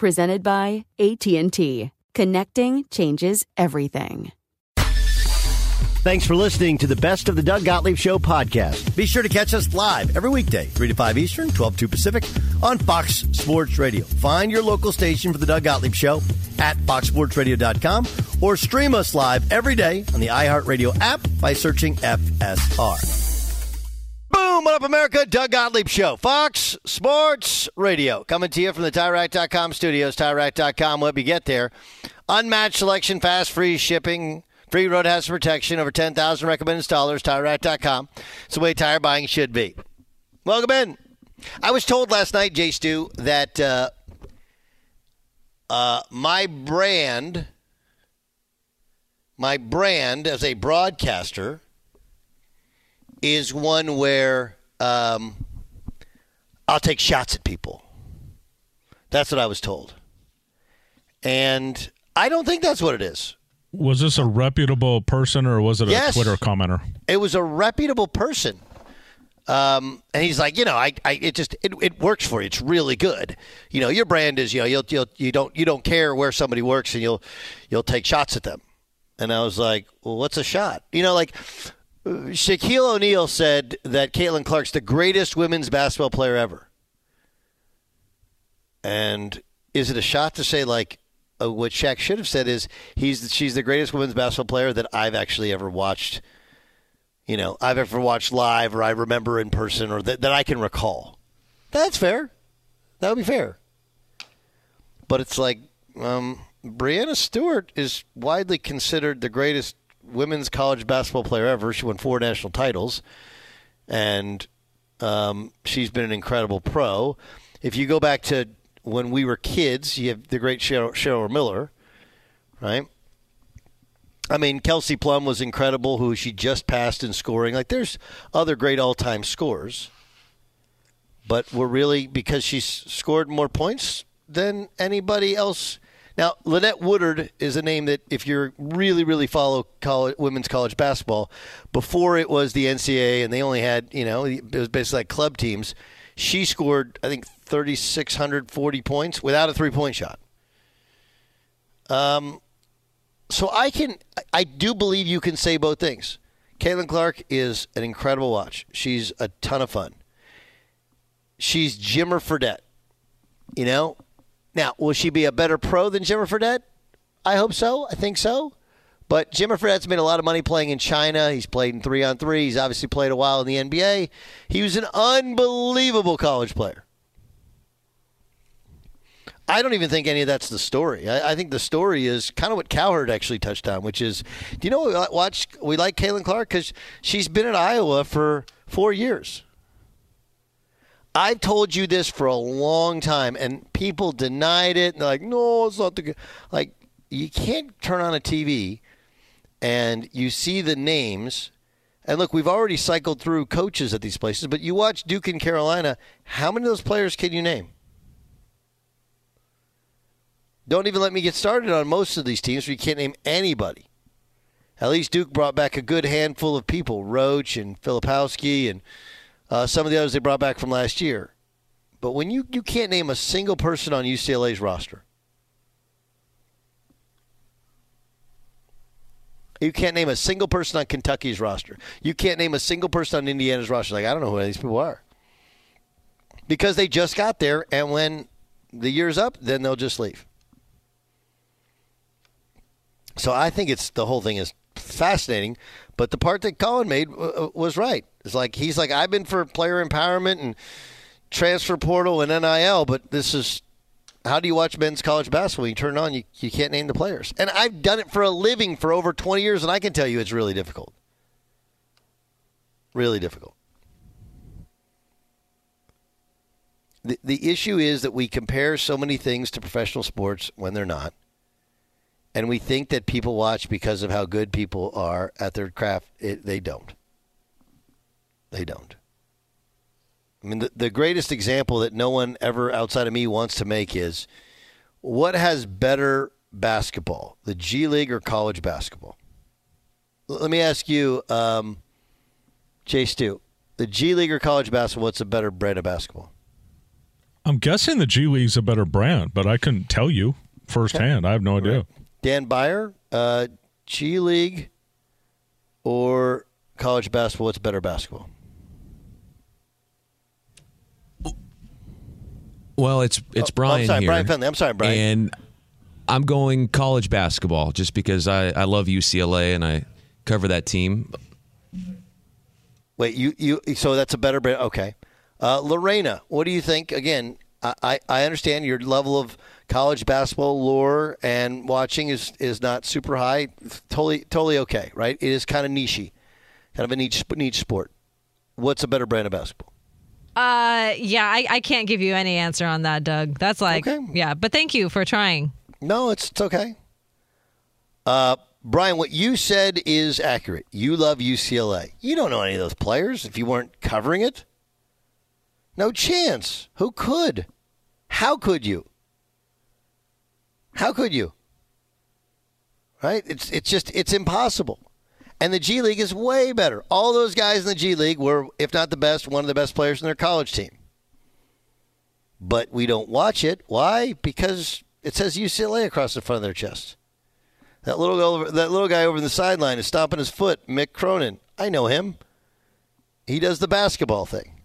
Presented by AT&T. Connecting changes everything. Thanks for listening to the Best of the Doug Gottlieb Show podcast. Be sure to catch us live every weekday, 3 to 5 Eastern, 12 to Pacific, on Fox Sports Radio. Find your local station for the Doug Gottlieb Show at foxsportsradio.com or stream us live every day on the iHeartRadio app by searching FSR. Boom! What up, America? Doug Gottlieb Show. Fox Sports Radio. Coming to you from the TireRack.com studios, TireRack.com, wherever you get there. Unmatched selection, fast, free shipping, free road hazard protection, over 10,000 recommended installers, TireRack.com. It's the way tire buying should be. Welcome in. I was told last night, Jay Stu, that uh, uh, my brand, my brand as a broadcaster is one where um, I'll take shots at people. That's what I was told. And I don't think that's what it is. Was this a reputable person or was it a Yes. Twitter commenter? It was a reputable person. Um, and he's like, you know, I, I it just it, it works for you. It's really good. You know, your brand is, you know, you'll, you'll you don't you don't care where somebody works and you'll you'll take shots at them. And I was like, well, what's a shot? You know, like Shaquille O'Neal said that Caitlin Clark's the greatest women's basketball player ever. And is it a shot to say like uh, what Shaq should have said is he's she's the greatest women's basketball player that I've actually ever watched. You know, I've ever watched live or I remember in person or that, that I can recall. That's fair. That would be fair. But it's like um, Breanna Stewart is widely considered the greatest women's college basketball player ever. She won four national titles, and um, she's been an incredible pro. If you go back to when we were kids, you have the great Cheryl, Cheryl Miller, right? I mean, Kelsey Plum was incredible, who she just passed in scoring. Like, there's other great all-time scores, but we're really because she's scored more points than anybody else. Now, Lynette Woodard is a name that, if you really, really follow college, women's college basketball, before it was the NCAA and they only had, you know, it was basically like club teams, she scored, I think, 3,640 points without a three point shot. Um, so I can, I do believe you can say both things. Caitlin Clark is an incredible watch. She's a ton of fun. She's Jimmer Fredette. You know, now will she be a better pro than Jimmer Fredette? I hope so. I think so. But Jimmer Fredette's made a lot of money playing in China. He's played in three on three. He's obviously played a while in the NBA. He was an unbelievable college player. I don't even think any of that's the story. I, I think the story is kind of what Cowherd actually touched on, which is, do you know we watch? We like Caitlin Clark because she's been at Iowa for four years. I've told you this for a long time, and people denied it. And they're like, no, it's not the. good. Like, you can't turn on a TV and you see the names. And look, we've already cycled through coaches at these places, but you watch Duke and Carolina. How many of those players can you name? Don't even let me get started on most of these teams where you can't name anybody. At least Duke brought back a good handful of people, Roach and Filipowski and uh, some of the others they brought back from last year. But when you, you can't name a single person on UCLA's roster, you can't name a single person on Kentucky's roster. You can't name a single person on Indiana's roster. Like, I don't know who these people are. Because they just got there, and when the year's up, then they'll just leave. So I think it's the whole thing is fascinating. But the part that Colin made uh, was right. It's like he's like I've been for player empowerment and transfer portal and NIL, but this is how do you watch men's college basketball? You turn it on, you, you can't name the players. And I've done it for a living for over 20 years, and I can tell you it's really difficult. Really difficult. The, the issue is that we compare so many things to professional sports when they're not and we think that people watch because of how good people are at their craft. It, they don't. They don't. I mean, the, the greatest example that no one ever outside of me wants to make is what has better basketball, the G League or college basketball? Let me ask you, um, Jay Stu, the G League or college basketball, what's a better brand of basketball? I'm guessing the G League's a better brand, but I couldn't tell you firsthand. Okay. I have no idea. Right. Dan Beyer, uh, G League or college basketball? What's better basketball? Well, it's it's Brian oh, I'm sorry, here. Brian Finley. I'm sorry, Brian. And I'm going college basketball just because I, I love UCLA and I cover that team. Wait, you you so that's a better brand. Okay, uh, Lorena, what do you think? Again, I, I understand your level of college basketball lore and watching is, is not super high. Totally totally okay, right? It is kind of nichey, kind of a niche niche sport. What's a better brand of basketball? Uh, yeah, I, I can't give you any answer on that, Doug. That's like, okay. yeah, but thank you for trying. No, it's, it's okay. Uh, Brian, what you said is accurate. You love UCLA. You don't know any of those players if you weren't covering it. No chance. Who could? How could you? How could you? Right? It's it's just it's impossible. And the G League is way better. All those guys in the G League were, if not the best, one of the best players in their college team. But we don't watch it. Why? Because it says UCLA across the front of their chest. That little guy, that little guy over in the sideline is stomping his foot. Mick Cronin. I know him. He does the basketball thing.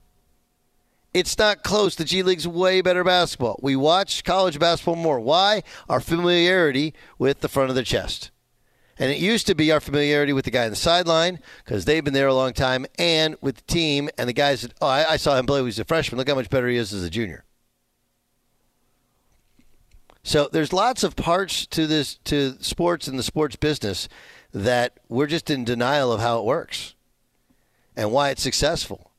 It's not close. The G League's way better basketball. We watch college basketball more. Why? Our familiarity with the front of the chest. And it used to be our familiarity with the guy on the sideline because they've been there a long time, and with the team and the guys that, oh, I, I saw him play when he was a freshman. Look how much better he is as a junior. So there's lots of parts to this, to sports and the sports business that we're just in denial of how it works and why it's successful.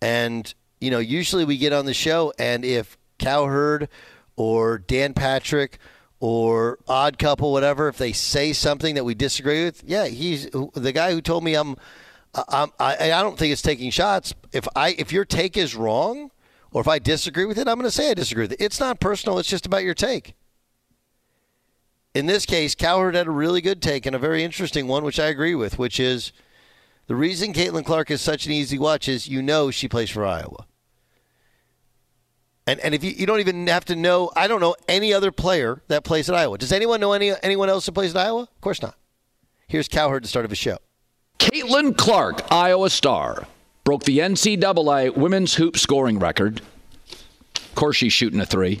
And you know, usually we get on the show, and if Cowherd or Dan Patrick or Odd Couple, whatever, if they say something that we disagree with, yeah, he's the guy who told me I'm. I'm I, I don't think it's taking shots. If I if your take is wrong, or if I disagree with it, I'm going to say I disagree with it. It's not personal. It's just about your take. In this case, Cowherd had a really good take and a very interesting one, which I agree with, which is the reason Caitlin Clark is such an easy watch is you know she plays for Iowa. And, and if you, you don't even have to know, I don't know any other player that plays at Iowa. Does anyone know any anyone else that plays at Iowa? Of course not. Here's Cowherd to start of his show. Caitlin Clark, Iowa star, broke the NCAA women's hoop scoring record. Of course, she's shooting a three.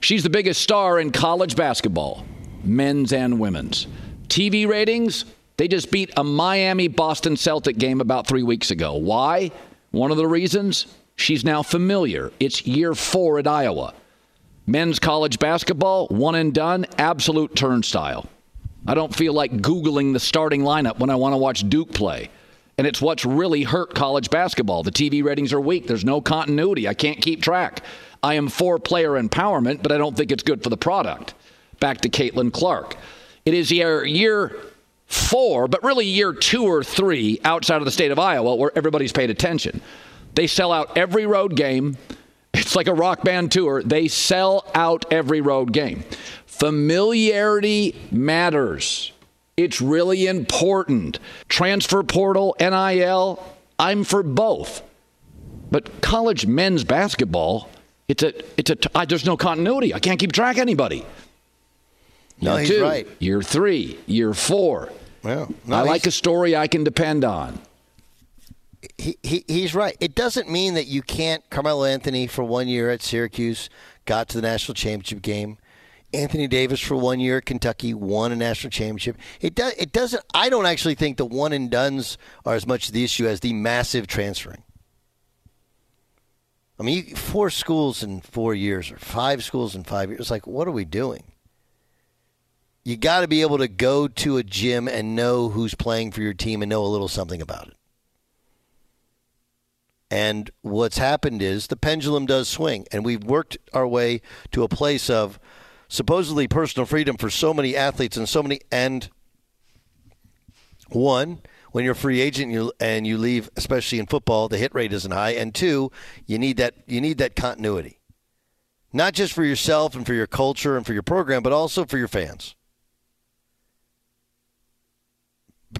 She's the biggest star in college basketball, men's and women's. TV ratings, they just beat a Miami Boston Celtic game about three weeks ago. Why? One of the reasons she's now familiar. It's year four at Iowa. Men's college basketball, one and done, absolute turnstile. I don't feel like Googling the starting lineup when I want to watch Duke play. And it's what's really hurt college basketball. The TV ratings are weak. There's no continuity. I can't keep track. I am for player empowerment, but I don't think it's good for the product. Back to Caitlin Clark. It is year, year four, but really year two or three outside of the state of Iowa where everybody's paid attention. They sell out every road game. It's like a rock band tour. They sell out every road game. Familiarity matters. It's really important. Transfer portal, NIL, I'm for both. But college men's basketball, it's a, it's a, I, there's no continuity. I can't keep track of anybody. No, year he's two, right. Year three, year four. Well, no, I like a story I can depend on. He, he he's right. It doesn't mean that you can't. Carmelo Anthony for one year at Syracuse got to the national championship game. Anthony Davis for one year at Kentucky won a national championship. It does. It doesn't. I don't actually think the one and duns are as much the issue as the massive transferring. I mean, four schools in four years or five schools in five years. Like, what are we doing? You got to be able to go to a gym and know who's playing for your team and know a little something about it. And what's happened is the pendulum does swing, and we've worked our way to a place of supposedly personal freedom for so many athletes and so many. And one, when you're a free agent and you, and you leave, especially in football, the hit rate isn't high. And two, you need that you need that continuity, not just for yourself and for your culture and for your program, but also for your fans.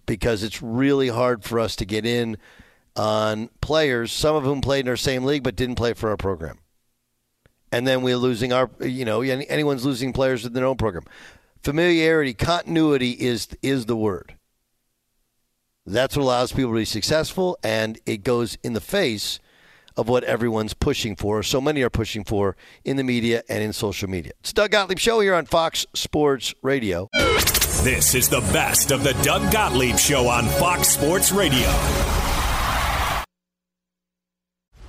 Because it's really hard for us to get in on players, some of whom played in our same league but didn't play for our program. And then we're losing our, you know, anyone's losing players in their own program. Familiarity, continuity is is the word. That's what allows people to be successful, and it goes in the face of what everyone's pushing for. So many are pushing for in the media and in social media. It's Doug Gottlieb Show here on Fox Sports Radio. This is the best of the Doug Gottlieb Show on Fox Sports Radio.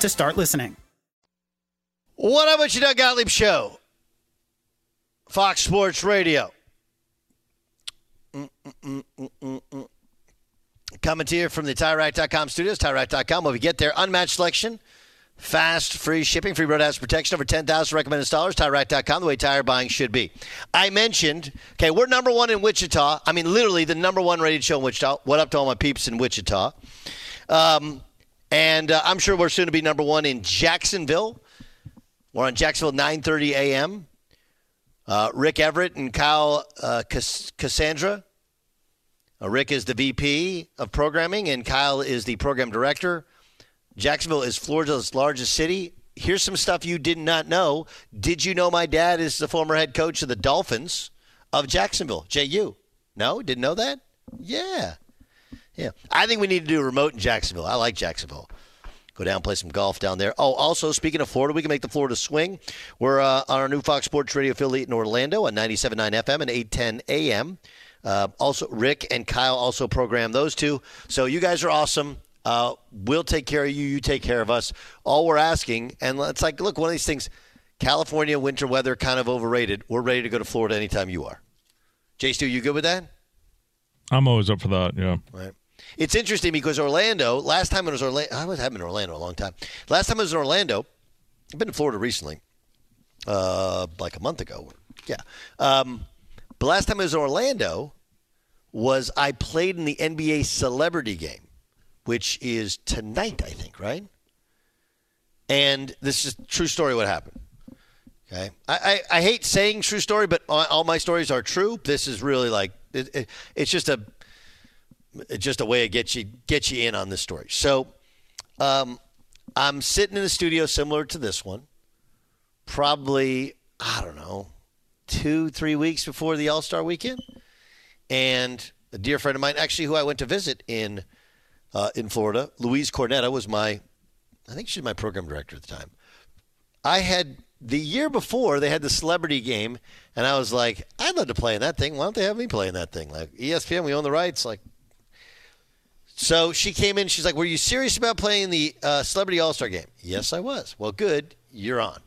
to start listening. What up with you, Doug Gottlieb Show? Fox Sports Radio. Mm-mm-mm-mm-mm-mm. Coming to you from the TireRack.com studios, TireRack.com. When we get there, unmatched selection, fast, free shipping, free road hazard protection, over 10,000 recommended installers, TireRack.com, the way tire buying should be. I mentioned, okay, we're number one in Wichita. I mean, literally the number one radio show in Wichita. What up to all my peeps in Wichita? Um, and uh, I'm sure we're soon to be number one in Jacksonville. We're on Jacksonville 9:30 a.m. Uh, Rick Everett and Kyle uh, Cass- Cassandra. Uh, Rick is the VP of programming, and Kyle is the program director. Jacksonville is Florida's largest city. Here's some stuff you did not know. Did you know my dad is the former head coach of the Dolphins of Jacksonville, JU? No, didn't know that? Yeah. Yeah. I think we need to do a remote in Jacksonville. I like Jacksonville. Go down, play some golf down there. Oh, also, speaking of Florida, we can make the Florida swing. We're uh, on our new Fox Sports Radio affiliate in Orlando on 97.9 FM and 810 AM. Uh, also, Rick and Kyle also program those two. So you guys are awesome. Uh, we'll take care of you. You take care of us. All we're asking, and it's like, look, one of these things, California winter weather kind of overrated. We're ready to go to Florida anytime you are. Jay Stu, you good with that? I'm always up for that. Yeah. Right. It's interesting because Orlando, last time it was Orlando, I was having in Orlando a long time. Last time it was in Orlando, I've been to Florida recently, uh, like a month ago. Yeah. Um, but last time it was in Orlando was I played in the NBA celebrity game, which is tonight, I think, right? And this is true story what happened. Okay. I, I, I hate saying true story, but all, all my stories are true. This is really like, it, it, it's just a just a way to get you get you in on this story. So, um, I'm sitting in a studio similar to this one, probably I don't know, two three weeks before the All Star Weekend, and a dear friend of mine, actually who I went to visit in uh, in Florida, Louise Cornetta was my, I think she was my program director at the time. I had the year before they had the celebrity game, and I was like, I'd love to play in that thing. Why don't they have me play in that thing? Like ESPN, we own the rights. Like, so she came in. She's like, "Were you serious about playing the uh, Celebrity All Star game?" Yes, I was. Well, good. You're on.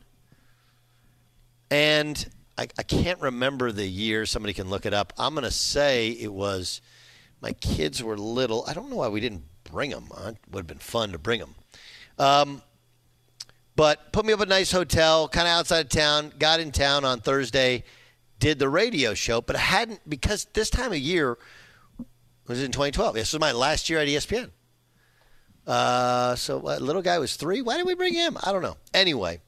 And I, I can't remember the year. Somebody can look it up. I'm to say it was my kids were little. I don't know why we didn't bring them. It would have been fun to bring them. Um, but put me up a nice hotel, kind of outside of town. Got in town on Thursday, did the radio show, but I hadn't because this time of year was in 2012. This was my last year at ESPN. Uh, so what, little guy was three. Why did we bring him? I don't know. Anyway,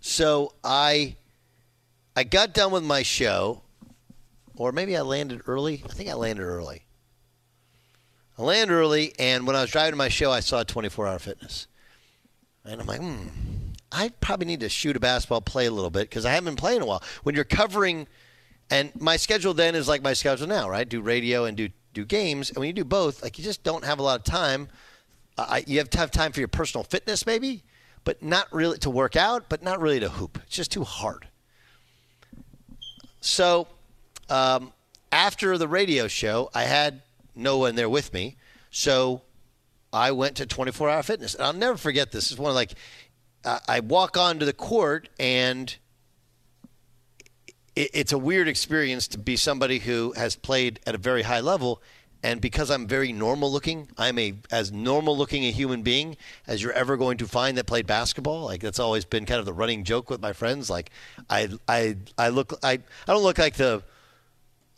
so I I got done with my show, or maybe I landed early. I think I landed early. I landed early, and when I was driving to my show, I saw 24 Hour Fitness, and I'm like, hmm, I probably need to shoot a basketball, play a little bit because I haven't been playing in a while. When you're covering, and my schedule then is like my schedule now, right? Do radio and do do games, and when you do both, like you just don't have a lot of time. I, you have to have time for your personal fitness, maybe, but not really to work out, but not really to hoop. It's just too hard. So, um, after the radio show, I had no one there with me, so I went to 24 Hour Fitness, and I'll never forget this. It's one of like uh, I walk onto the court, and it, it's a weird experience to be somebody who has played at a very high level. And because I'm very normal looking, I'm a as normal looking a human being as you're ever going to find that played basketball. Like that's always been kind of the running joke with my friends. Like I I I look I I don't look like the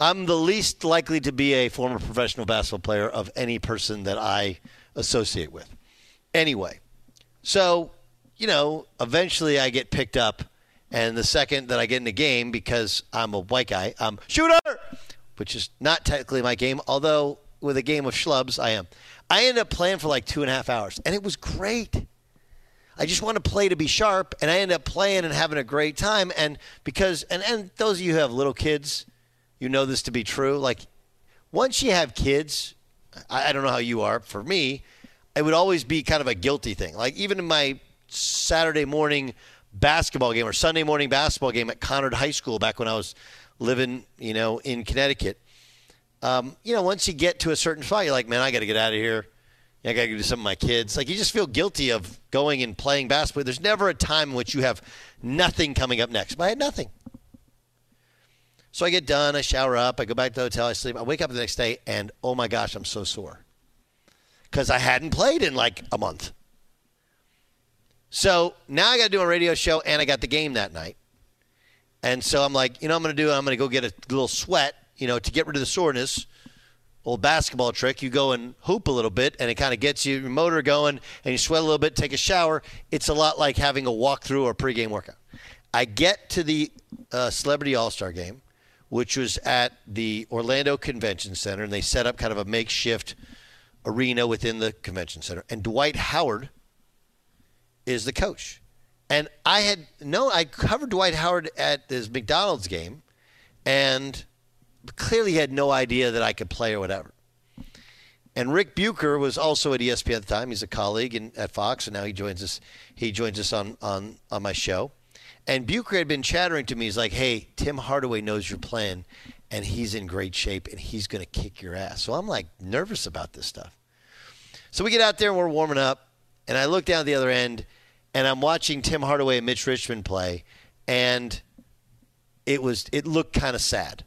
I'm the least likely to be a former professional basketball player of any person that I associate with. Anyway, so you know, eventually I get picked up, and the second that I get in the game, because I'm a white guy, I'm shooter, which is not technically my game, although with a game of schlubs, I am. I ended up playing for like two and a half hours, and it was great. I just want to play to be sharp, and I end up playing and having a great time. And because, and, and those of you who have little kids, you know this to be true. Like, once you have kids, I, I don't know how you are. For me, it would always be kind of a guilty thing. Like, even in my Saturday morning basketball game or Sunday morning basketball game at Conard High School back when I was living, you know, in Connecticut. Um, you know, once you get to a certain spot, you're like, man, I got to get out of here. I got to do something with my kids. Like, you just feel guilty of going and playing basketball. There's never a time in which you have nothing coming up next. But I had nothing. So I get done, I shower up, I go back to the hotel, I sleep. I wake up the next day, and oh my gosh, I'm so sore because I hadn't played in like a month. So now I got to do a radio show, and I got the game that night. And so I'm like, you know, I'm going to do. I'm going to go get a little sweat, you know, to get rid of the soreness. Old basketball trick. You go and hoop a little bit, and it kind of gets you, your motor going, and you sweat a little bit. Take a shower. It's a lot like having a walkthrough or pregame workout. I get to the uh, Celebrity All Star game, which was at the Orlando Convention Center, and they set up kind of a makeshift arena within the convention center. And Dwight Howard is the coach. And I had no, I covered Dwight Howard at this McDonald's game, and clearly had no idea that I could play or whatever. And Rick Bucher was also at ESPN at the time. He's a colleague in, at Fox, and now he joins us. He joins us on on on my show. And Bucher had been chattering to me. He's like, "Hey, Tim Hardaway knows you're playing, and he's in great shape, and he's going to kick your ass." So I'm like nervous about this stuff. So we get out there and we're warming up, and I look down at the other end, and I'm watching Tim Hardaway and Mitch Richmond play, and it was it looked kind of sad,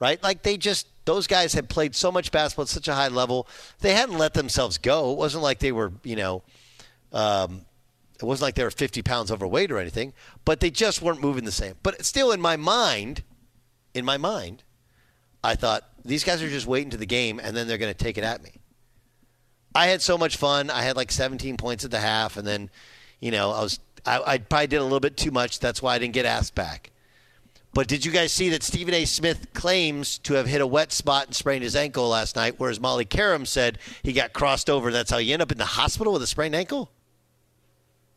right? Like they just those guys had played so much basketball at such a high level, they hadn't let themselves go. It wasn't like they were, you know, um, it wasn't like they were 50 pounds overweight or anything, but they just weren't moving the same. But still, in my mind, in my mind, I thought these guys are just waiting to the game, and then they're going to take it at me. I had so much fun. I had like 17 points at the half, and then you know, I was I, I probably did a little bit too much. That's why I didn't get asked back. But did you guys see that Stephen A. Smith claims to have hit a wet spot and sprained his ankle last night, whereas Molly Qerim said he got crossed over. That's how you end up in the hospital with a sprained ankle?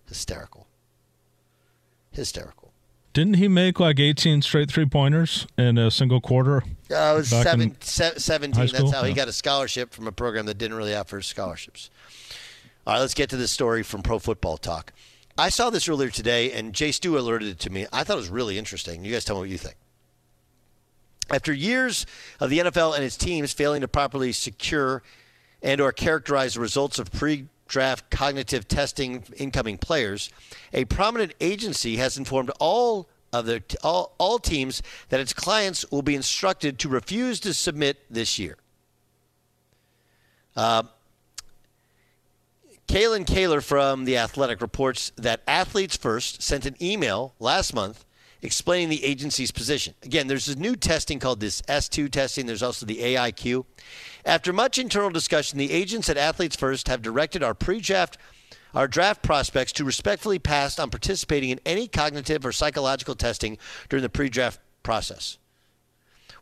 Hysterical. Hysterical. Didn't he make like 18 straight three pointers in a single quarter? Uh, it was seven, se- 17. That's how he got a scholarship from a program that didn't really offer scholarships. All right, let's get to this story from Pro Football Talk. I saw this earlier today, and Jay Stu alerted it to me. I thought it was really interesting. You guys tell me what you think. After years of the NFL and its teams failing to properly secure and or characterize the results of pre-draft cognitive testing incoming players, a prominent agency has informed all of their all, all teams that its clients will be instructed to refuse to submit this year. Uh, Kalyn Kahler from The Athletic reports that Athletes First sent an email last month explaining the agency's position. Again, there's this new testing called this S2 testing. There's also the AIQ. After much internal discussion, the agents at Athletes First have directed our pre-draft our draft prospects to respectfully pass on participating in any cognitive or psychological testing during the pre-draft process.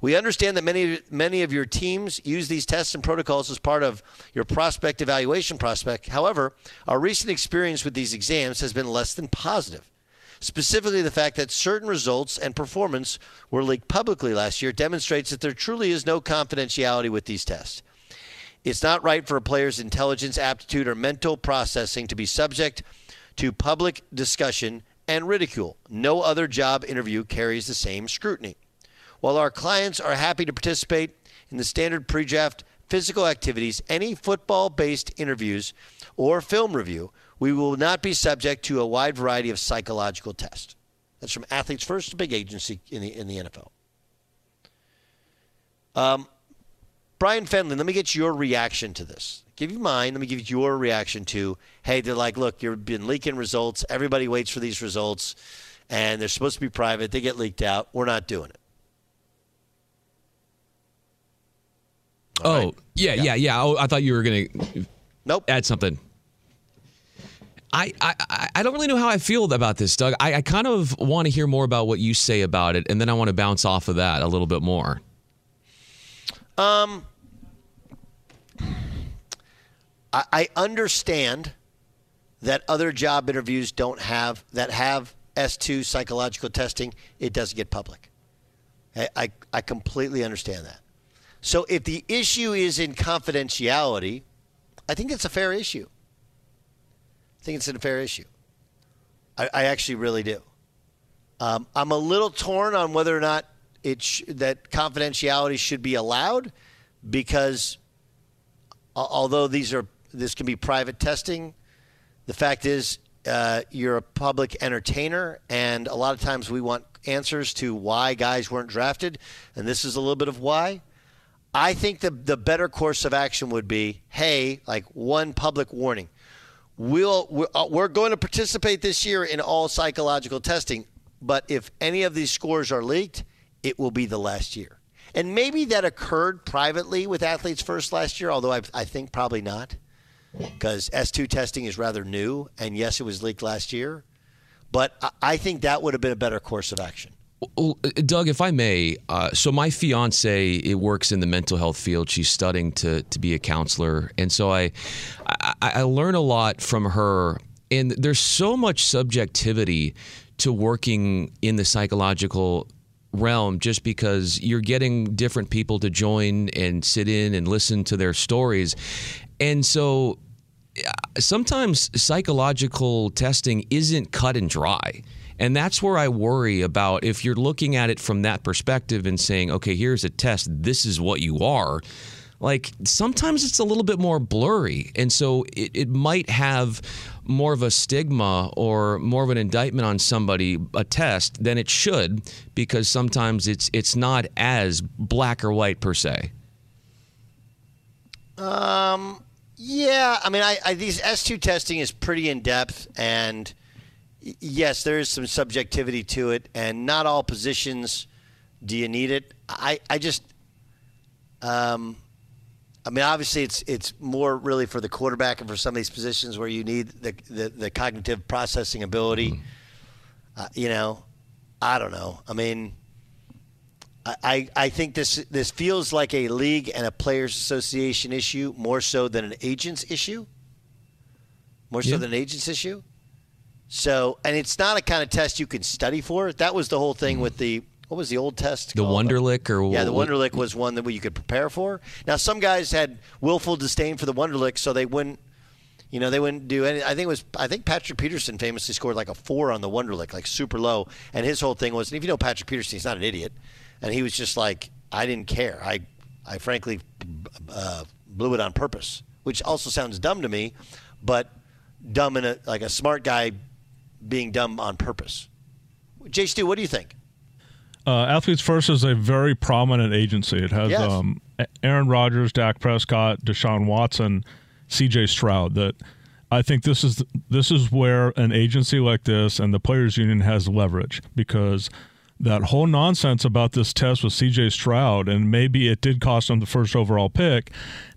We understand that many many of your teams use these tests and protocols as part of your prospect evaluation prospect. However, our recent experience with these exams has been less than positive. Specifically, the fact that certain results and performance were leaked publicly last year demonstrates that there truly is no confidentiality with these tests. It's not right for a player's intelligence, aptitude, or mental processing to be subject to public discussion and ridicule. No other job interview carries the same scrutiny. While our clients are happy to participate in the standard pre draft physical activities, any football based interviews or film review, we will not be subject to a wide variety of psychological tests. That's from Athletes First, a big agency in the, in the NFL. Um, Brian Fenlon, let me get your reaction to this. Give you mine. Let me give you your reaction to, hey, they're like, look, you've been leaking results. Everybody waits for these results, and they're supposed to be private. They get leaked out. We're not doing it. Oh, yeah, yeah, yeah. Oh, I thought you were going to nope. add something. I, I, I- I don't really know how I feel about this, Doug. I, I kind of want to hear more about what you say about it, and then I want to bounce off of that a little bit more. Um, I, I understand that other job interviews don't have that have S2 psychological testing. It doesn't get public. I, I, I completely understand that. So if the issue is in confidentiality, I think it's a fair issue. I think it's a fair issue. I, I actually really do. Um, I'm a little torn on whether or not it sh- that confidentiality should be allowed because al- although these are this can be private testing, the fact is uh, you're a public entertainer, and a lot of times we want answers to why guys weren't drafted, and this is a little bit of why. I think the the better course of action would be, hey, like one public warning. We'll we're, uh, we're going to participate this year in all psychological testing, but if any of these scores are leaked, it will be the last year. And maybe that occurred privately with athletes first last year, although I, I think probably not, because S2 testing is rather new, and yes, it was leaked last year. But I- I think that would have been a better course of action. Uh, Doug, if I may, uh, so my fiance it works in the mental health field. She's studying to to be a counselor, and so I, I I learn a lot from her. And there's so much subjectivity to working in the psychological realm just because you're getting different people to join and sit in and listen to their stories. And so uh, sometimes psychological testing isn't cut and dry. And that's where I worry about if you're looking at it from that perspective and saying, okay, here's a test, this is what you are. Like sometimes it's a little bit more blurry. And so it, it might have more of a stigma or more of an indictment on somebody, a test, than it should, because sometimes it's it's not as black or white per se. Um, yeah, I mean, I, I these S2 testing is pretty in depth, and yes, there is some subjectivity to it, and not all positions do you need it. I, I just, um, I mean, obviously, it's it's more really for the quarterback and for some of these positions where you need the the, the cognitive processing ability. Uh, you know, I don't know. I mean. I, I think this this feels like a league and a players association issue more so than an agents issue. More so Yeah. than an agents issue. So, and it's not a kind of test you can study for. That was the whole thing with the what was the old test? The called? Wonderlic or Yeah, the what- Wonderlic was one that you could prepare for. Now, some guys had willful disdain for the Wonderlic, so they wouldn't, you know, they wouldn't do any. I think it was, I think Patrick Peterson famously scored like a four on the Wonderlic, like super low. And his whole thing was, and if you know Patrick Peterson, he's not an idiot, and he was just like, I didn't care. I, I frankly uh, blew it on purpose, which also sounds dumb to me, but dumb in a like a smart guy being dumb on purpose. Jay Stu, what do you think? Uh, Athletes First is a very prominent agency. It has Yes. um, Aaron Rodgers, Dak Prescott, Deshaun Watson, C.J. Stroud. That I think this is this is where an agency like this and the players' union has leverage because that whole nonsense about this test with C.J. Stroud and maybe it did cost them the first overall pick.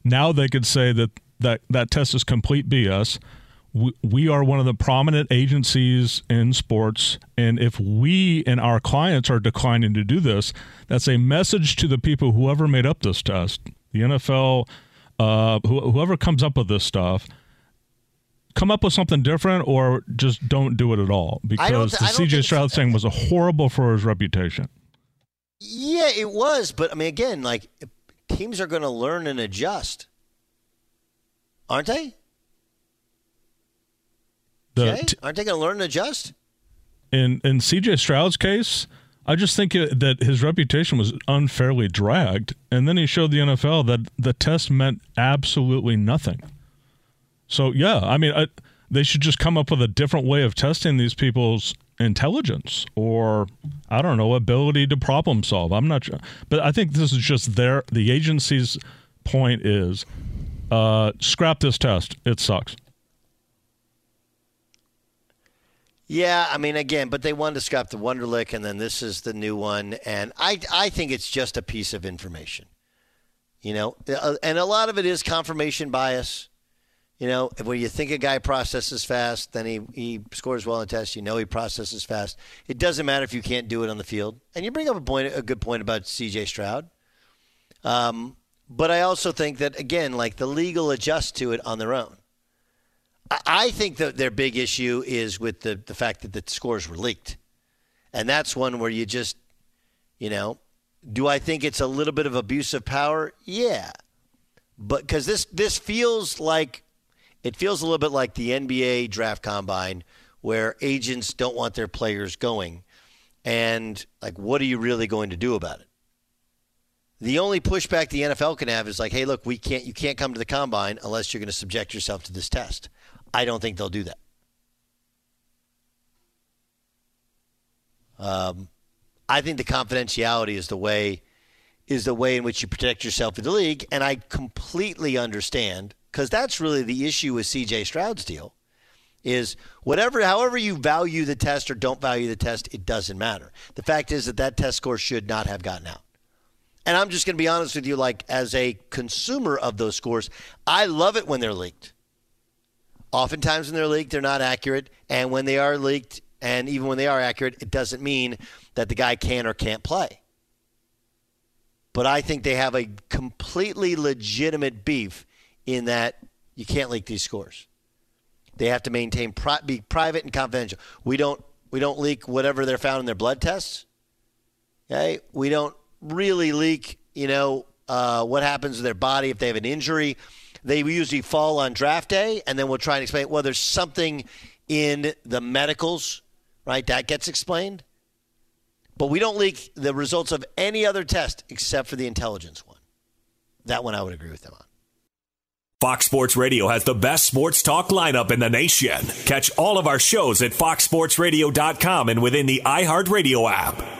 Now they could say that that that test is complete BS we, we are one of the prominent agencies in sports and if we and our clients are declining to do this that's a message to the people whoever made up this test the nfl uh, who, whoever comes up with this stuff come up with something different or just don't do it at all because th- the cj stroud thing was a horrible for his reputation Yeah, it was, but I mean, again, like teams are going to learn and adjust, aren't they? The, Jay? aren't they going to learn and adjust? in in CJ Stroud's case, I just think it, that his reputation was unfairly dragged, and then he showed the NFL that the test meant absolutely nothing. So yeah, I mean, I, they should just come up with a different way of testing these people's intelligence or I don't know ability to problem solve. I'm not sure, but I think this is just their the agency's point is uh, scrap this test. It sucks. Yeah, I mean, again, but they wanted to scrap the Wonderlic, and then this is the new one, and I, I think it's just a piece of information, you know, Uh, and a lot of it is confirmation bias. You know, when you think a guy processes fast, then he, he scores well in tests. You know he processes fast. It doesn't matter if you can't do it on the field. And you bring up a point, a good point about C.J. Stroud. Um, but I also think that again, like the legal adjust to it on their own. I, think that their big issue is with the the fact that the scores were leaked, and that's one where you just, you know, do I think it's a little bit of abuse of power? Yeah, but because this this feels like it feels a little bit like the NBA draft combine where agents don't want their players going. And like what are you really going to do about it? The only pushback the NFL can have is like, "Hey, look, we can't you can't come to the combine unless you're going to subject yourself to this test." I don't think they'll do that. Um I think the confidentiality is the way is the way in which you protect yourself in the league, and I completely understand because that's really the issue with C.J. Stroud's deal. Is whatever, however you value the test or don't value the test, it doesn't matter. The fact is that that test score should not have gotten out. And I'm just going to be honest with you, like as a consumer of those scores, I love it when they're leaked. Oftentimes when they're leaked, they're not accurate. And when they are leaked, and even when they are accurate, it doesn't mean that the guy can or can't play. But I think they have a completely legitimate beef in that you can't leak these scores. They have to maintain pri- be private and confidential. We don't we don't leak whatever they're found in their blood tests. Okay, we don't really leak. You know uh, what happens to their body if they have an injury. They usually fall on draft day, and then we'll try and explain. Well, there's something in the medicals, right? That gets explained. But we don't leak the results of any other test except for the intelligence one. That one I would agree with them on. Fox Sports Radio has the best sports talk lineup in the nation. Catch all of our shows at foxsportsradio.com and within the iHeartRadio app.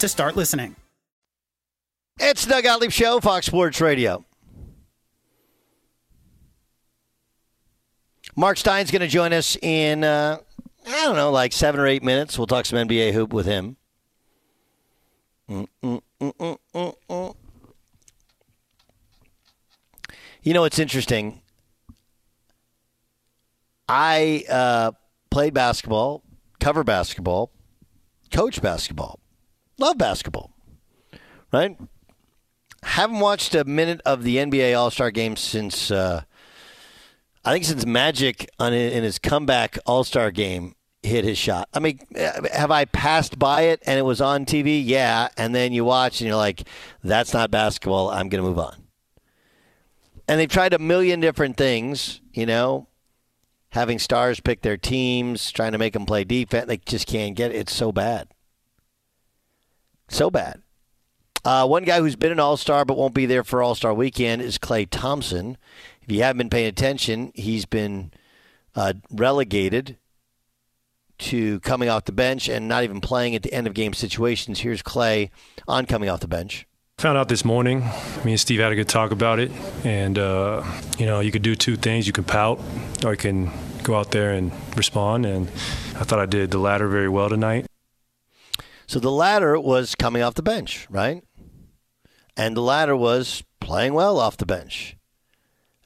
to start listening. It's the Doug Gottlieb Show, Fox Sports Radio. Marc Stein's going to join us in, uh, I don't know, like seven or eight minutes. We'll talk some NBA hoop with him. You know, it's interesting. I uh, played basketball, cover basketball, coach basketball, love basketball, right? Haven't watched a minute of the NBA All Star game since uh, I think since Magic on in his comeback All Star game hit his shot. I mean, have I passed by it and it was on TV? Yeah, and then you watch and you're like, that's not basketball. I'm going to move on. And they've tried a million different things, you know, having stars pick their teams, trying to make them play defense. They just can't get it. It's so bad. So bad. Uh, one guy who's been an All Star but won't be there for All Star weekend is Klay Thompson. If you haven't been paying attention, he's been uh, relegated to coming off the bench and not even playing at the end of game situations. Here's Klay on coming off the bench. Found out this morning. Me and Steve had a good talk about it, and uh, you know, you could do two things: you can pout, or you can go out there and respond. And I thought I did the latter very well tonight. So the latter was coming off the bench, right? And the latter was playing well off the bench.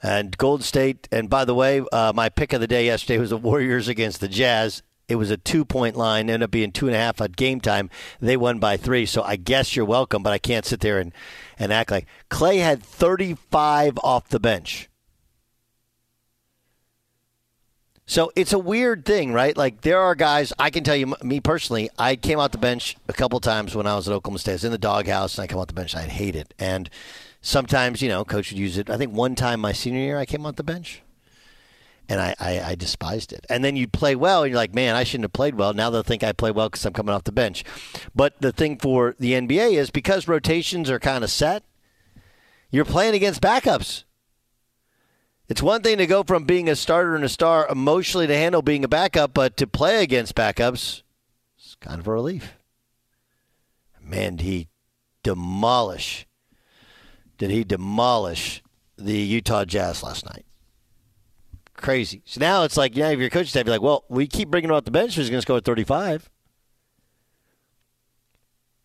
And Golden State, and by the way, uh, my pick of the day yesterday was the Warriors against the Jazz. It was a two point line, ended up being two and a half at game time. They won by three, so I guess you're welcome, but I can't sit there and, and act like. Klay had 35 off the bench. So it's a weird thing, right? Like there are guys. I can tell you, me personally, I came out the bench a couple times when I was at Oklahoma State. I was in the doghouse, and I come out the bench. I'd hate it, and sometimes you know, coach would use it. I think one time my senior year, I came out the bench, and I, I, I despised it. And then you'd play well, and you're like, man, I shouldn't have played well. Now they'll think I play well because I'm coming off the bench. But the thing for the NBA is because rotations are kind of set, you're playing against backups. It's one thing to go from being a starter and a star emotionally to handle being a backup, but to play against backups, it's kind of a relief. Man, did he demolish? Did he demolish the Utah Jazz last night? Crazy. So now it's like, yeah, if your coach staff, you're like, well, we keep bringing him off the bench, he's going to score 35.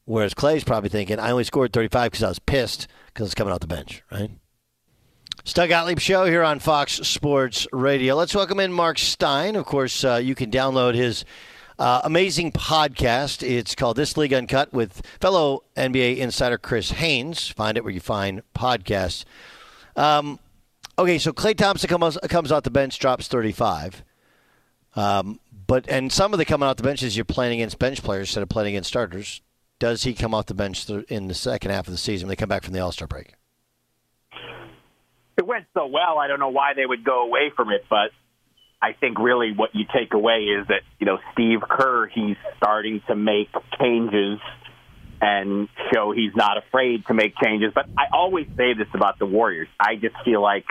Whereas Klay's probably thinking, I only scored 35 because I was pissed because it's coming off the bench, right? Doug Gottlieb Show here on Fox Sports Radio. Let's welcome in Marc Stein. Of course, uh, you can download his uh, amazing podcast. It's called This League Uncut with fellow NBA insider Chris Haynes. Find it where you find podcasts. Um, okay, so Klay Thompson comes comes off the bench, drops 35. Um, but and some of the coming off the bench is you're playing against bench players instead of playing against starters. Does he come off the bench in the second half of the season when they come back from the All Star break? It went so well. I don't know why they would go away from it, but I think really what you take away is that you know Steve Kerr he's starting to make changes and show he's not afraid to make changes. But I always say this about the Warriors. I just feel like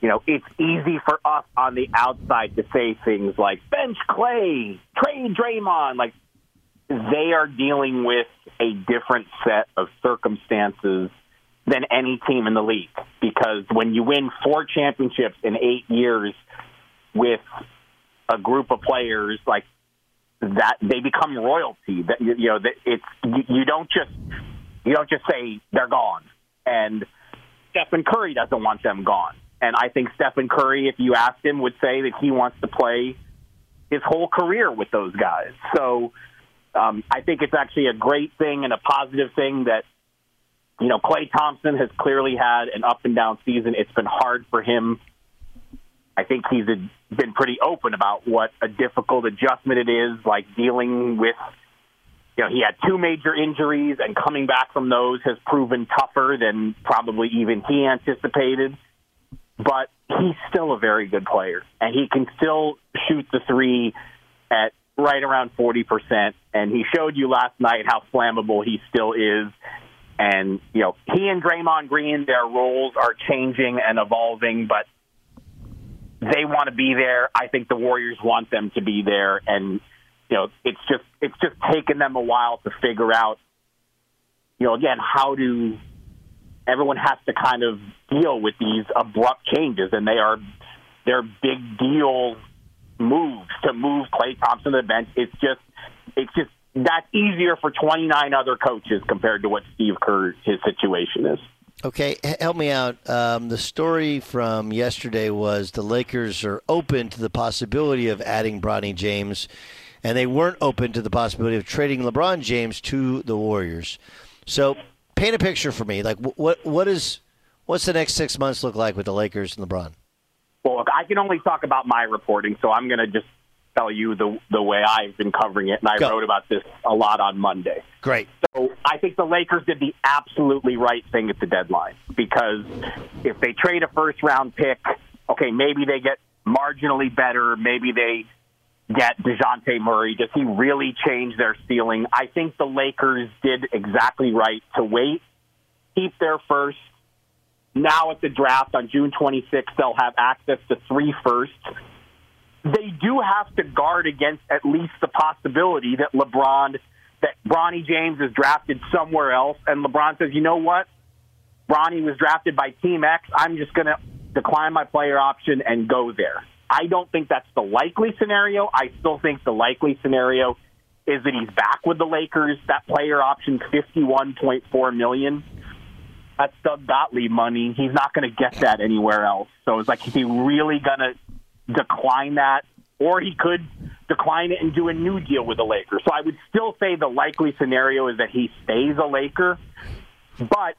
you know it's easy for us on the outside to say things like bench Klay, trade Draymond, like they are dealing with a different set of circumstances than any team in the league because when you win four championships in eight years with a group of players like that, they become royalty. That you, know, that it's you, you don't just you don't just say they're gone. And Stephen Curry doesn't want them gone. And I think Stephen Curry, if you asked him, would say that he wants to play his whole career with those guys. So um, I think it's actually a great thing and a positive thing that you know, Klay Thompson has clearly had an up and down season. It's been hard for him. I think he's been pretty open about what a difficult adjustment it is, like dealing with, you know, he had two major injuries, and coming back from those has proven tougher than probably even he anticipated. But he's still a very good player, and he can still shoot the three at right around 40%. And he showed you last night how flammable he still is. And, you know, he and Draymond Green, their roles are changing and evolving, but they want to be there. I think the Warriors want them to be there. And, you know, it's just, it's just taken them a while to figure out, you know, again, how do everyone has to kind of deal with these abrupt changes and they are, they're big deal moves to move Klay Thompson to the bench. It's just, it's just that's easier for 29 other coaches compared to what Steve Kerr his situation is. Okay, help me out. Um, the story from yesterday was the Lakers are open to the possibility of adding Bronny James, and they weren't open to the possibility of trading LeBron James to the Warriors. So, paint a picture for me. Like, what what is what's the next six months look like with the Lakers and LeBron? Well, look, I can only talk about my reporting, so I'm going to just tell you the the way I've been covering it, and I Go. wrote about this a lot on Monday. Great. So I think the Lakers did the absolutely right thing at the deadline because if they trade a first round pick, okay, maybe they get marginally better, maybe they get Dejounte Murray. Does he really change their ceiling? I think the Lakers did exactly right to wait, keep their first. Now at the draft on June 26th, they'll have access to three firsts they do have to guard against at least the possibility that LeBron, that Bronny James is drafted somewhere else, and LeBron says, you know what? Bronny was drafted by Team X. I'm just going to decline my player option and go there. I don't think that's the likely scenario. I still think the likely scenario is that he's back with the Lakers. That player option, fifty-one point four million. That's Doug Gottlieb money. He's not going to get that anywhere else. So it's like, is he really going to decline that, or he could decline it and do a new deal with the Lakers? So I would still say the likely scenario is that he stays a Laker, but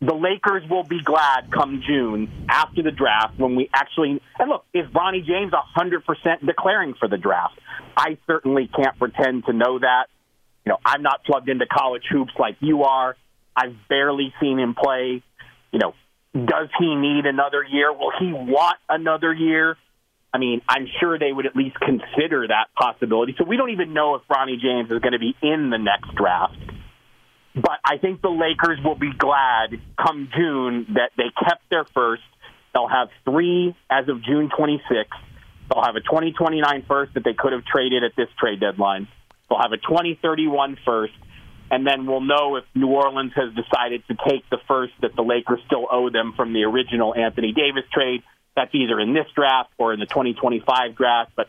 the Lakers will be glad come June after the draft when we actually and look is Bronny James hundred percent declaring for the draft. I certainly can't pretend to know that. You know, I'm not plugged into college hoops like you are. I've barely seen him play. You know, does he need another year? Will he want another year? I mean, I'm sure they would at least consider that possibility. So we don't even know if Bronny James is going to be in the next draft. But I think the Lakers will be glad come June that they kept their first. They'll have three as of June 26th. They'll have a 2029 first that they could have traded at this trade deadline. They'll have a 2031 first, and then we'll know if New Orleans has decided to take the first that the Lakers still owe them from the original Anthony Davis trade. That's either in this draft or in the 2025 draft. But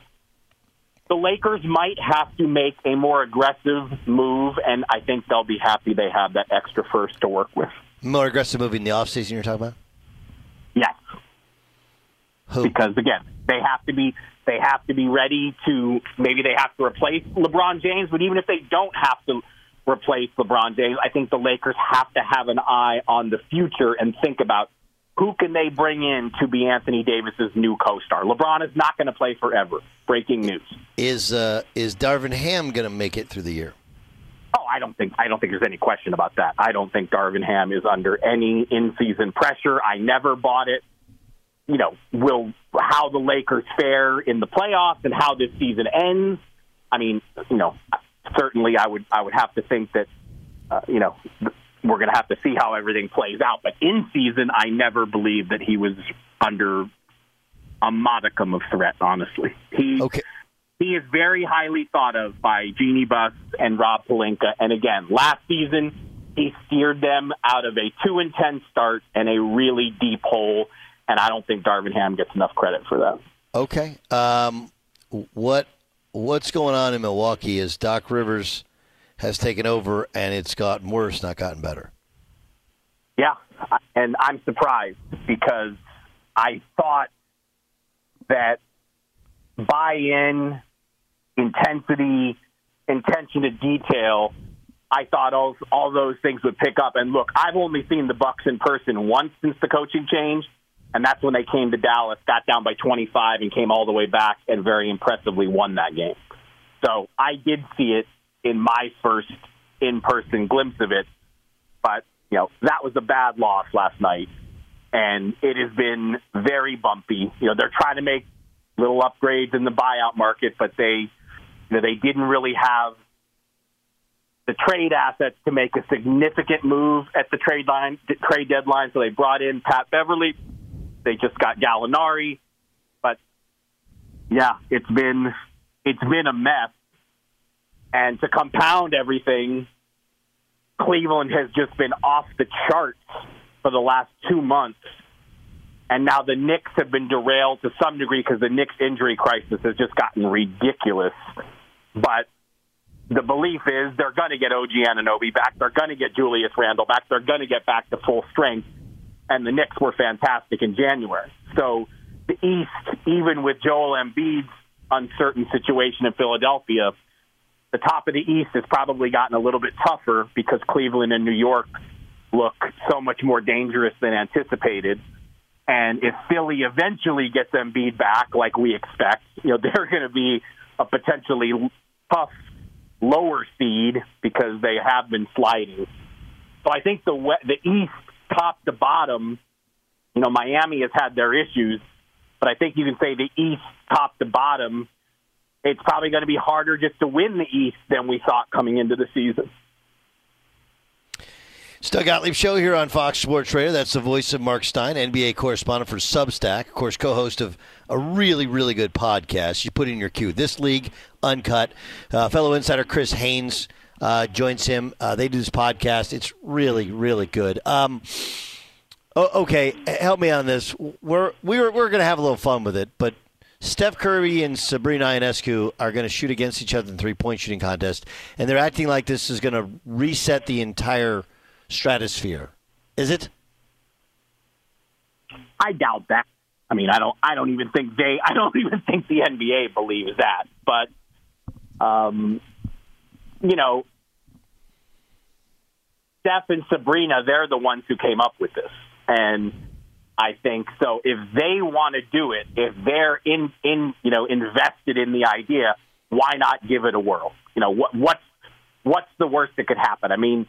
the Lakers might have to make a more aggressive move, and I think they'll be happy they have that extra first to work with. More aggressive move in the offseason you're talking about? Yes. Who? Because again, they have to be they have to be ready to maybe they have to replace LeBron James, but even if they don't have to replace LeBron James, I think the Lakers have to have an eye on the future and think about who can they bring in to be Anthony Davis's new co-star. LeBron is not going to play forever. Breaking news. Is uh, is Darvin Ham going to make it through the year? Oh, I don't think I don't think there's any question about that. I don't think Darvin Ham is under any in-season pressure. I never bought it. You know, will how the Lakers fare in the playoffs and how this season ends. I mean, you know, certainly I would I would have to think that uh, you know we're going to have to see how everything plays out. But in season, I never believed that he was under a modicum of threat. Honestly, he okay. he is very highly thought of by Jeanie Buss and Rob Pelinka. And again, last season he steered them out of a two and ten start and a really deep hole. And I don't think Darvin Ham gets enough credit for that. Okay, um, what what's going on in Milwaukee is Doc Rivers has taken over and it's gotten worse, not gotten better. Yeah, and I'm surprised because I thought that buy-in, intensity, intention to detail. I thought all all those things would pick up. And look, I've only seen the Bucks in person once since the coaching change, and that's when they came to Dallas, got down by 25, and came all the way back and very impressively won that game. So I did see it in my first in-person glimpse of it. But you know that was a bad loss last night, and it has been very bumpy. You know they're trying to make little upgrades in the buyout market, but they you know they didn't really have the trade assets to make a significant move at the trade line trade deadline. So they brought in Pat Beverley. They just got Gallinari, but yeah, it's been it's been a mess. And to compound everything, Cleveland has just been off the charts for the last two months. And now the Knicks have been derailed to some degree because the Knicks injury crisis has just gotten ridiculous. But the belief is they're going to get OG Anunoby back. They're going to get Julius Randle back. They're going to get back to full strength. And the Knicks were fantastic in January. So the East, even with Joel Embiid's uncertain situation in Philadelphia, the top of the East has probably gotten a little bit tougher because Cleveland and New York look so much more dangerous than anticipated. And if Philly eventually gets Embiid back, like we expect, you know they're going to be a potentially tough lower seed because they have been sliding. So I think the the East, top to bottom, you know, Miami has had their issues, but I think you can say the East, top to bottom, it's probably going to be harder just to win the East than we thought coming into the season. It's Doug Gottlieb Show here on Fox Sports Radio. That's the voice of Marc Stein, NBA correspondent for Substack, of course, co-host of a really, really good podcast. You put in your queue. This League Uncut. Uh, fellow insider Chris Haynes uh, joins him. Uh, they do this podcast. It's really, really good. Um, okay, help me on this. We're we're we're going to have a little fun with it, but Steph Curry and Sabrina Ionescu are going to shoot against each other in three-point shooting contest, and they're acting like this is going to reset the entire – stratosphere. Is it? I doubt that. I mean, I don't. I don't even think they. I don't even think the NBA believes that. But, um, you know, Steph and Sabrina, they're the ones who came up with this, and I think so. If they want to do it, if they're in in you know invested in the idea, why not give it a whirl? You know, what what's what's the worst that could happen? I mean,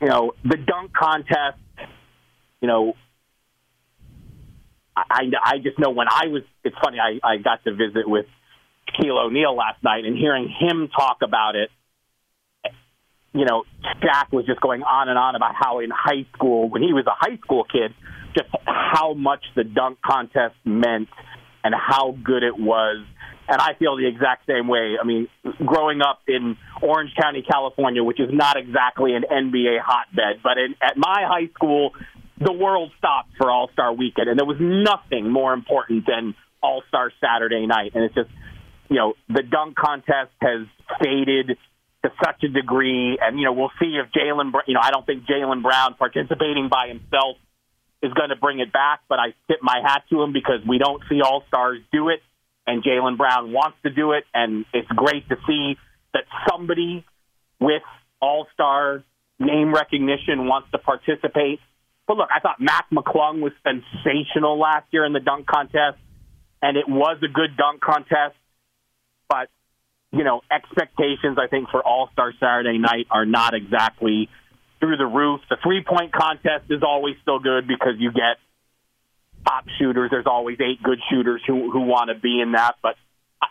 you know, the dunk contest, you know, I, I just know when I was, it's funny, I, I got to visit with Shaquille O'Neal last night and hearing him talk about it, you know, Shaq was just going on and on about how in high school, when he was a high school kid, just how much the dunk contest meant and how good it was and I feel the exact same way. I mean, growing up in Orange County, California, which is not exactly an NBA hotbed, but in, at my high school, the world stopped for All Star Weekend, and there was nothing more important than All Star Saturday night. And it's just, you know, the dunk contest has faded to such a degree, and you know, we'll see if Jaylen, you know, I don't think Jaylen Brown participating by himself is going to bring it back, but I tip my hat to him because we don't see All Stars do it and Jaylen Brown wants to do it, and it's great to see that somebody with All Star name recognition wants to participate. But look, I thought Mac McClung was sensational last year in the dunk contest, and it was a good dunk contest. But you know, expectations I think for All Star Saturday night are not exactly through the roof. The three point contest is always still good because you get top shooters. There's always eight good shooters who who want to be in that, but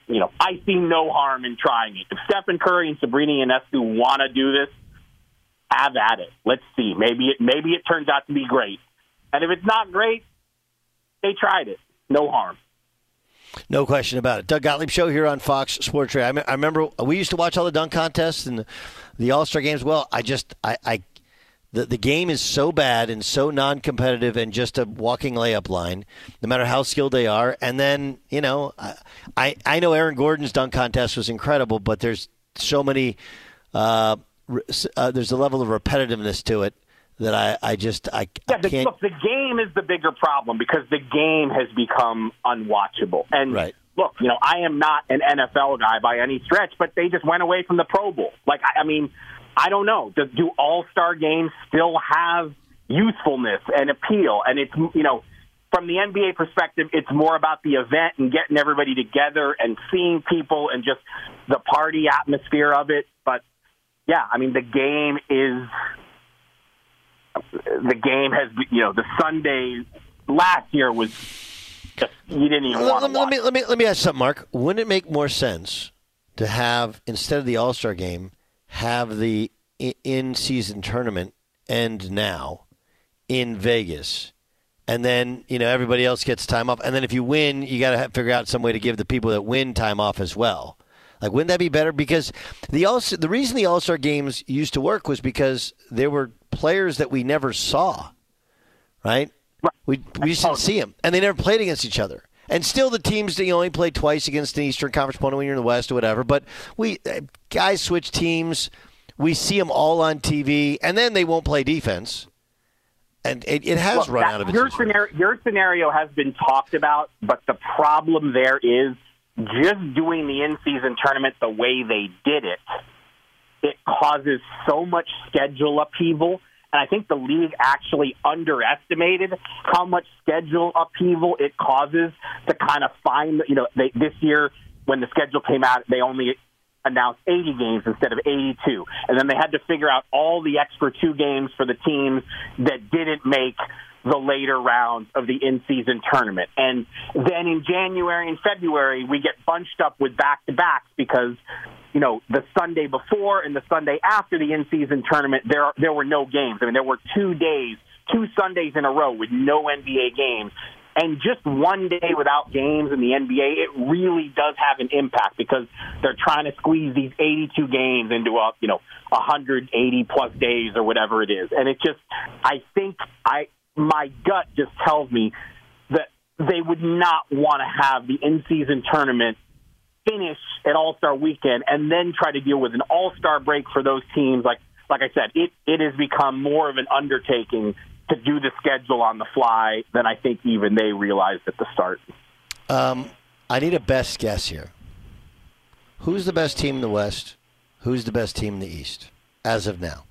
you know, I see no harm in trying it. If Stephen Curry and Sabrina Ionescu want to do this, have at it. Let's see. Maybe it maybe it turns out to be great, and if it's not great, they tried it. No harm. No question about it. Doug Gottlieb show here on Fox Sports Radio. I, remember we used to watch all the dunk contests and the All Star games. Well, I just I, I the, the game is so bad and so non competitive and just a walking layup line, no matter how skilled they are. And then, you know, I, I know Aaron Gordon's dunk contest was incredible, but there's so many, uh, uh, there's a level of repetitiveness to it that I, I just I, yeah, I can't. Look, the game is the bigger problem because the game has become unwatchable. And right. look, you know, I am not an NFL guy by any stretch, but they just went away from the Pro Bowl. Like, I, I mean, I don't know. Do, do All Star games still have usefulness and appeal? And it's you know, from the NBA perspective, it's more about the event and getting everybody together and seeing people and just the party atmosphere of it. But yeah, I mean, the game is the game has you know the Sunday last year was just you didn't even let, want to let me let me let me ask something, Marc. Wouldn't it make more sense to have instead of the All Star game? Have the in season tournament end now in Vegas. And then, you know, everybody else gets time off. And then if you win, you got to figure out some way to give the people that win time off as well. Like, wouldn't that be better? Because the all the reason the All Star games used to work was because there were players that we never saw, right? We we just didn't see them, and they never played against each other. And still, the teams that you only play twice against an Eastern Conference opponent when you're in the West or whatever. But we uh, guys switch teams. We see them all on TV, and then they won't play defense. And it, it has well, run that, out of its your scenario. Your scenario has been talked about, but the problem there is just doing the in-season tournament the way they did it. It causes so much schedule upheaval and I think the league actually underestimated how much schedule upheaval it causes to kind of find, you know, they, this year when the schedule came out, they only announced 80 games instead of 82. And then they had to figure out all the extra two games for the teams that didn't make the later rounds of the in-season tournament. And then in January and February, we get bunched up with back-to-backs because, you know, the Sunday before and the Sunday after the in-season tournament, there there were no games. I mean, there were two days, two Sundays in a row with no NBA games. And just one day without games in the NBA, it really does have an impact because they're trying to squeeze these 82 games into a, you know, 180 plus days or whatever it is. And it just, I think I, my gut just tells me that they would not want to have the in-season tournament finish at All Star Weekend and then try to deal with an All Star break for those teams. Like like I said, it it has become more of an undertaking to do the schedule on the fly than I think even they realized at the start. Um, I need a best guess here. Who's the best team in the West? Who's the best team in the East as of now?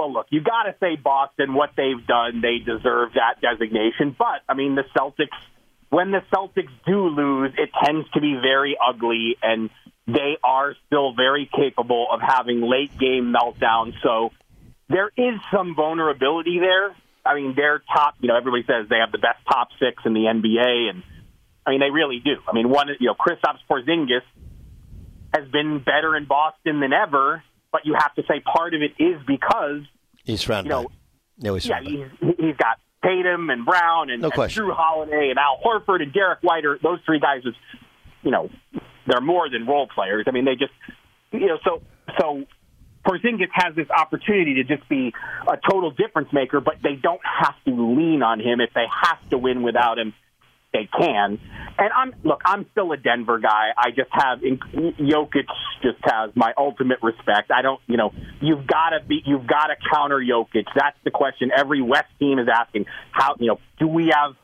Well, look, you got to say Boston. What they've done, they deserve that designation. But I mean, the Celtics. When the Celtics do lose, it tends to be very ugly, and they are still very capable of having late game meltdowns. So there is some vulnerability there. I mean, they're top. You know, everybody says they have the best top six in the NBA, and I mean, they really do. I mean, one, you know, Kristaps Porzingis has been better in Boston than ever, but you have to say part of it is because He's surrounded you know. No, he's yeah, surrounded he's, he's got Tatum and Brown and, No and. Jrue Holiday and Al Horford and Derrick White. Are, those three guys, is, you know, they're more than role players. I mean, they just, you know, so so Porzingis has this opportunity to just be a total difference maker, but they don't have to lean on him if they have to win without him. They can, and I'm look. I'm still a Denver guy. I just have Jokic. Just has my ultimate respect. I don't, you know, you've got to be, you've got to counter Jokic. That's the question every West team is asking. How, you know, do we have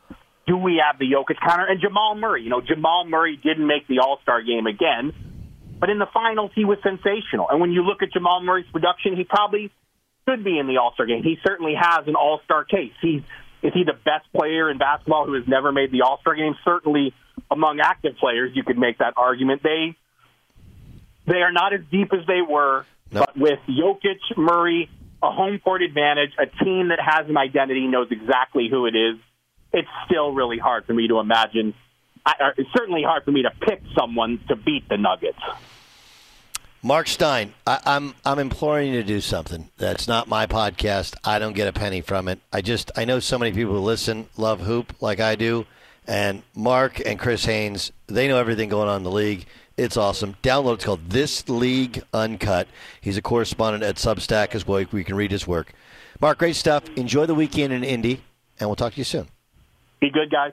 do we have the Jokic counter? And Jamal Murray, you know, Jamal Murray didn't make the All Star game again, but in the finals he was sensational. And when you look at Jamal Murray's production, he probably should be in the All Star game. He certainly has an All Star case. He's is he the best player in basketball who has never made the All Star game? Certainly among active players, you could make that argument. They they are not as deep as they were, but with Jokic, Murray, a home court advantage, a team that has an identity, knows exactly who it is. It's still really hard for me to imagine. I, it's certainly hard for me to pick someone to beat the Nuggets. Marc Stein, I, I'm I'm imploring you to do something. That's not my podcast. I don't get a penny from it. I just I know so many people who listen love hoop like I do, and Marc and Chris Haynes they know everything going on in the league. It's awesome. Download. It's called This League Uncut. He's a correspondent at Substack as well. We can read his work. Marc, great stuff. Enjoy the weekend in Indy, and we'll talk to you soon. Be good, guys.